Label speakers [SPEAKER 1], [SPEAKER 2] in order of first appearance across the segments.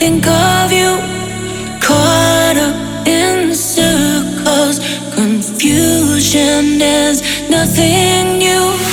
[SPEAKER 1] think of you. Caught up in circles, confusion is nothing new.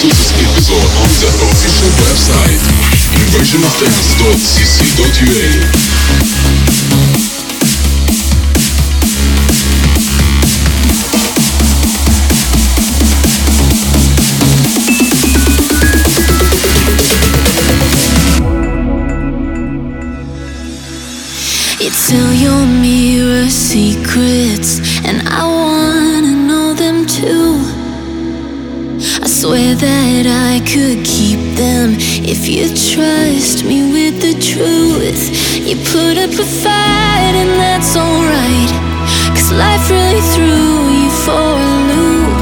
[SPEAKER 1] This episode on the official website inversionofdance.cc.ua.
[SPEAKER 2] tell your mirror secrets, and I wanna swear that I could keep them if you trust me with the truth. You put up a fight, and that's alright. Cause life really threw you for a loop.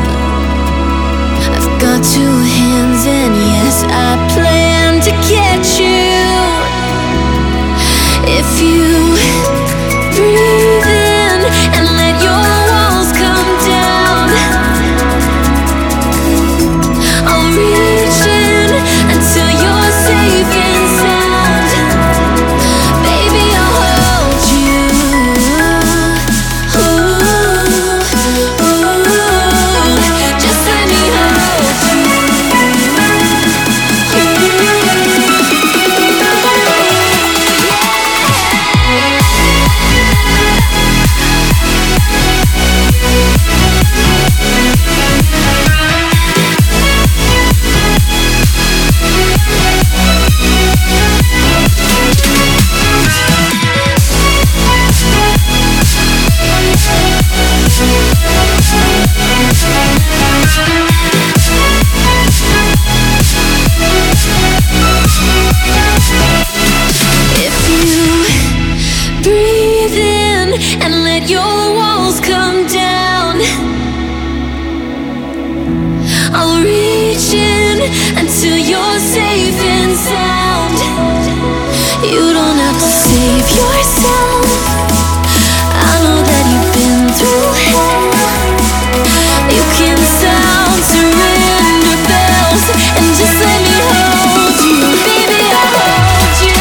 [SPEAKER 2] I've got two hands, and yes, I plan to catch you. If you breathe until you're safe and sound. You don't have to save yourself. I know that you've been through hell. You can sound surrender bells and just let me hold you, baby. I'll hold you.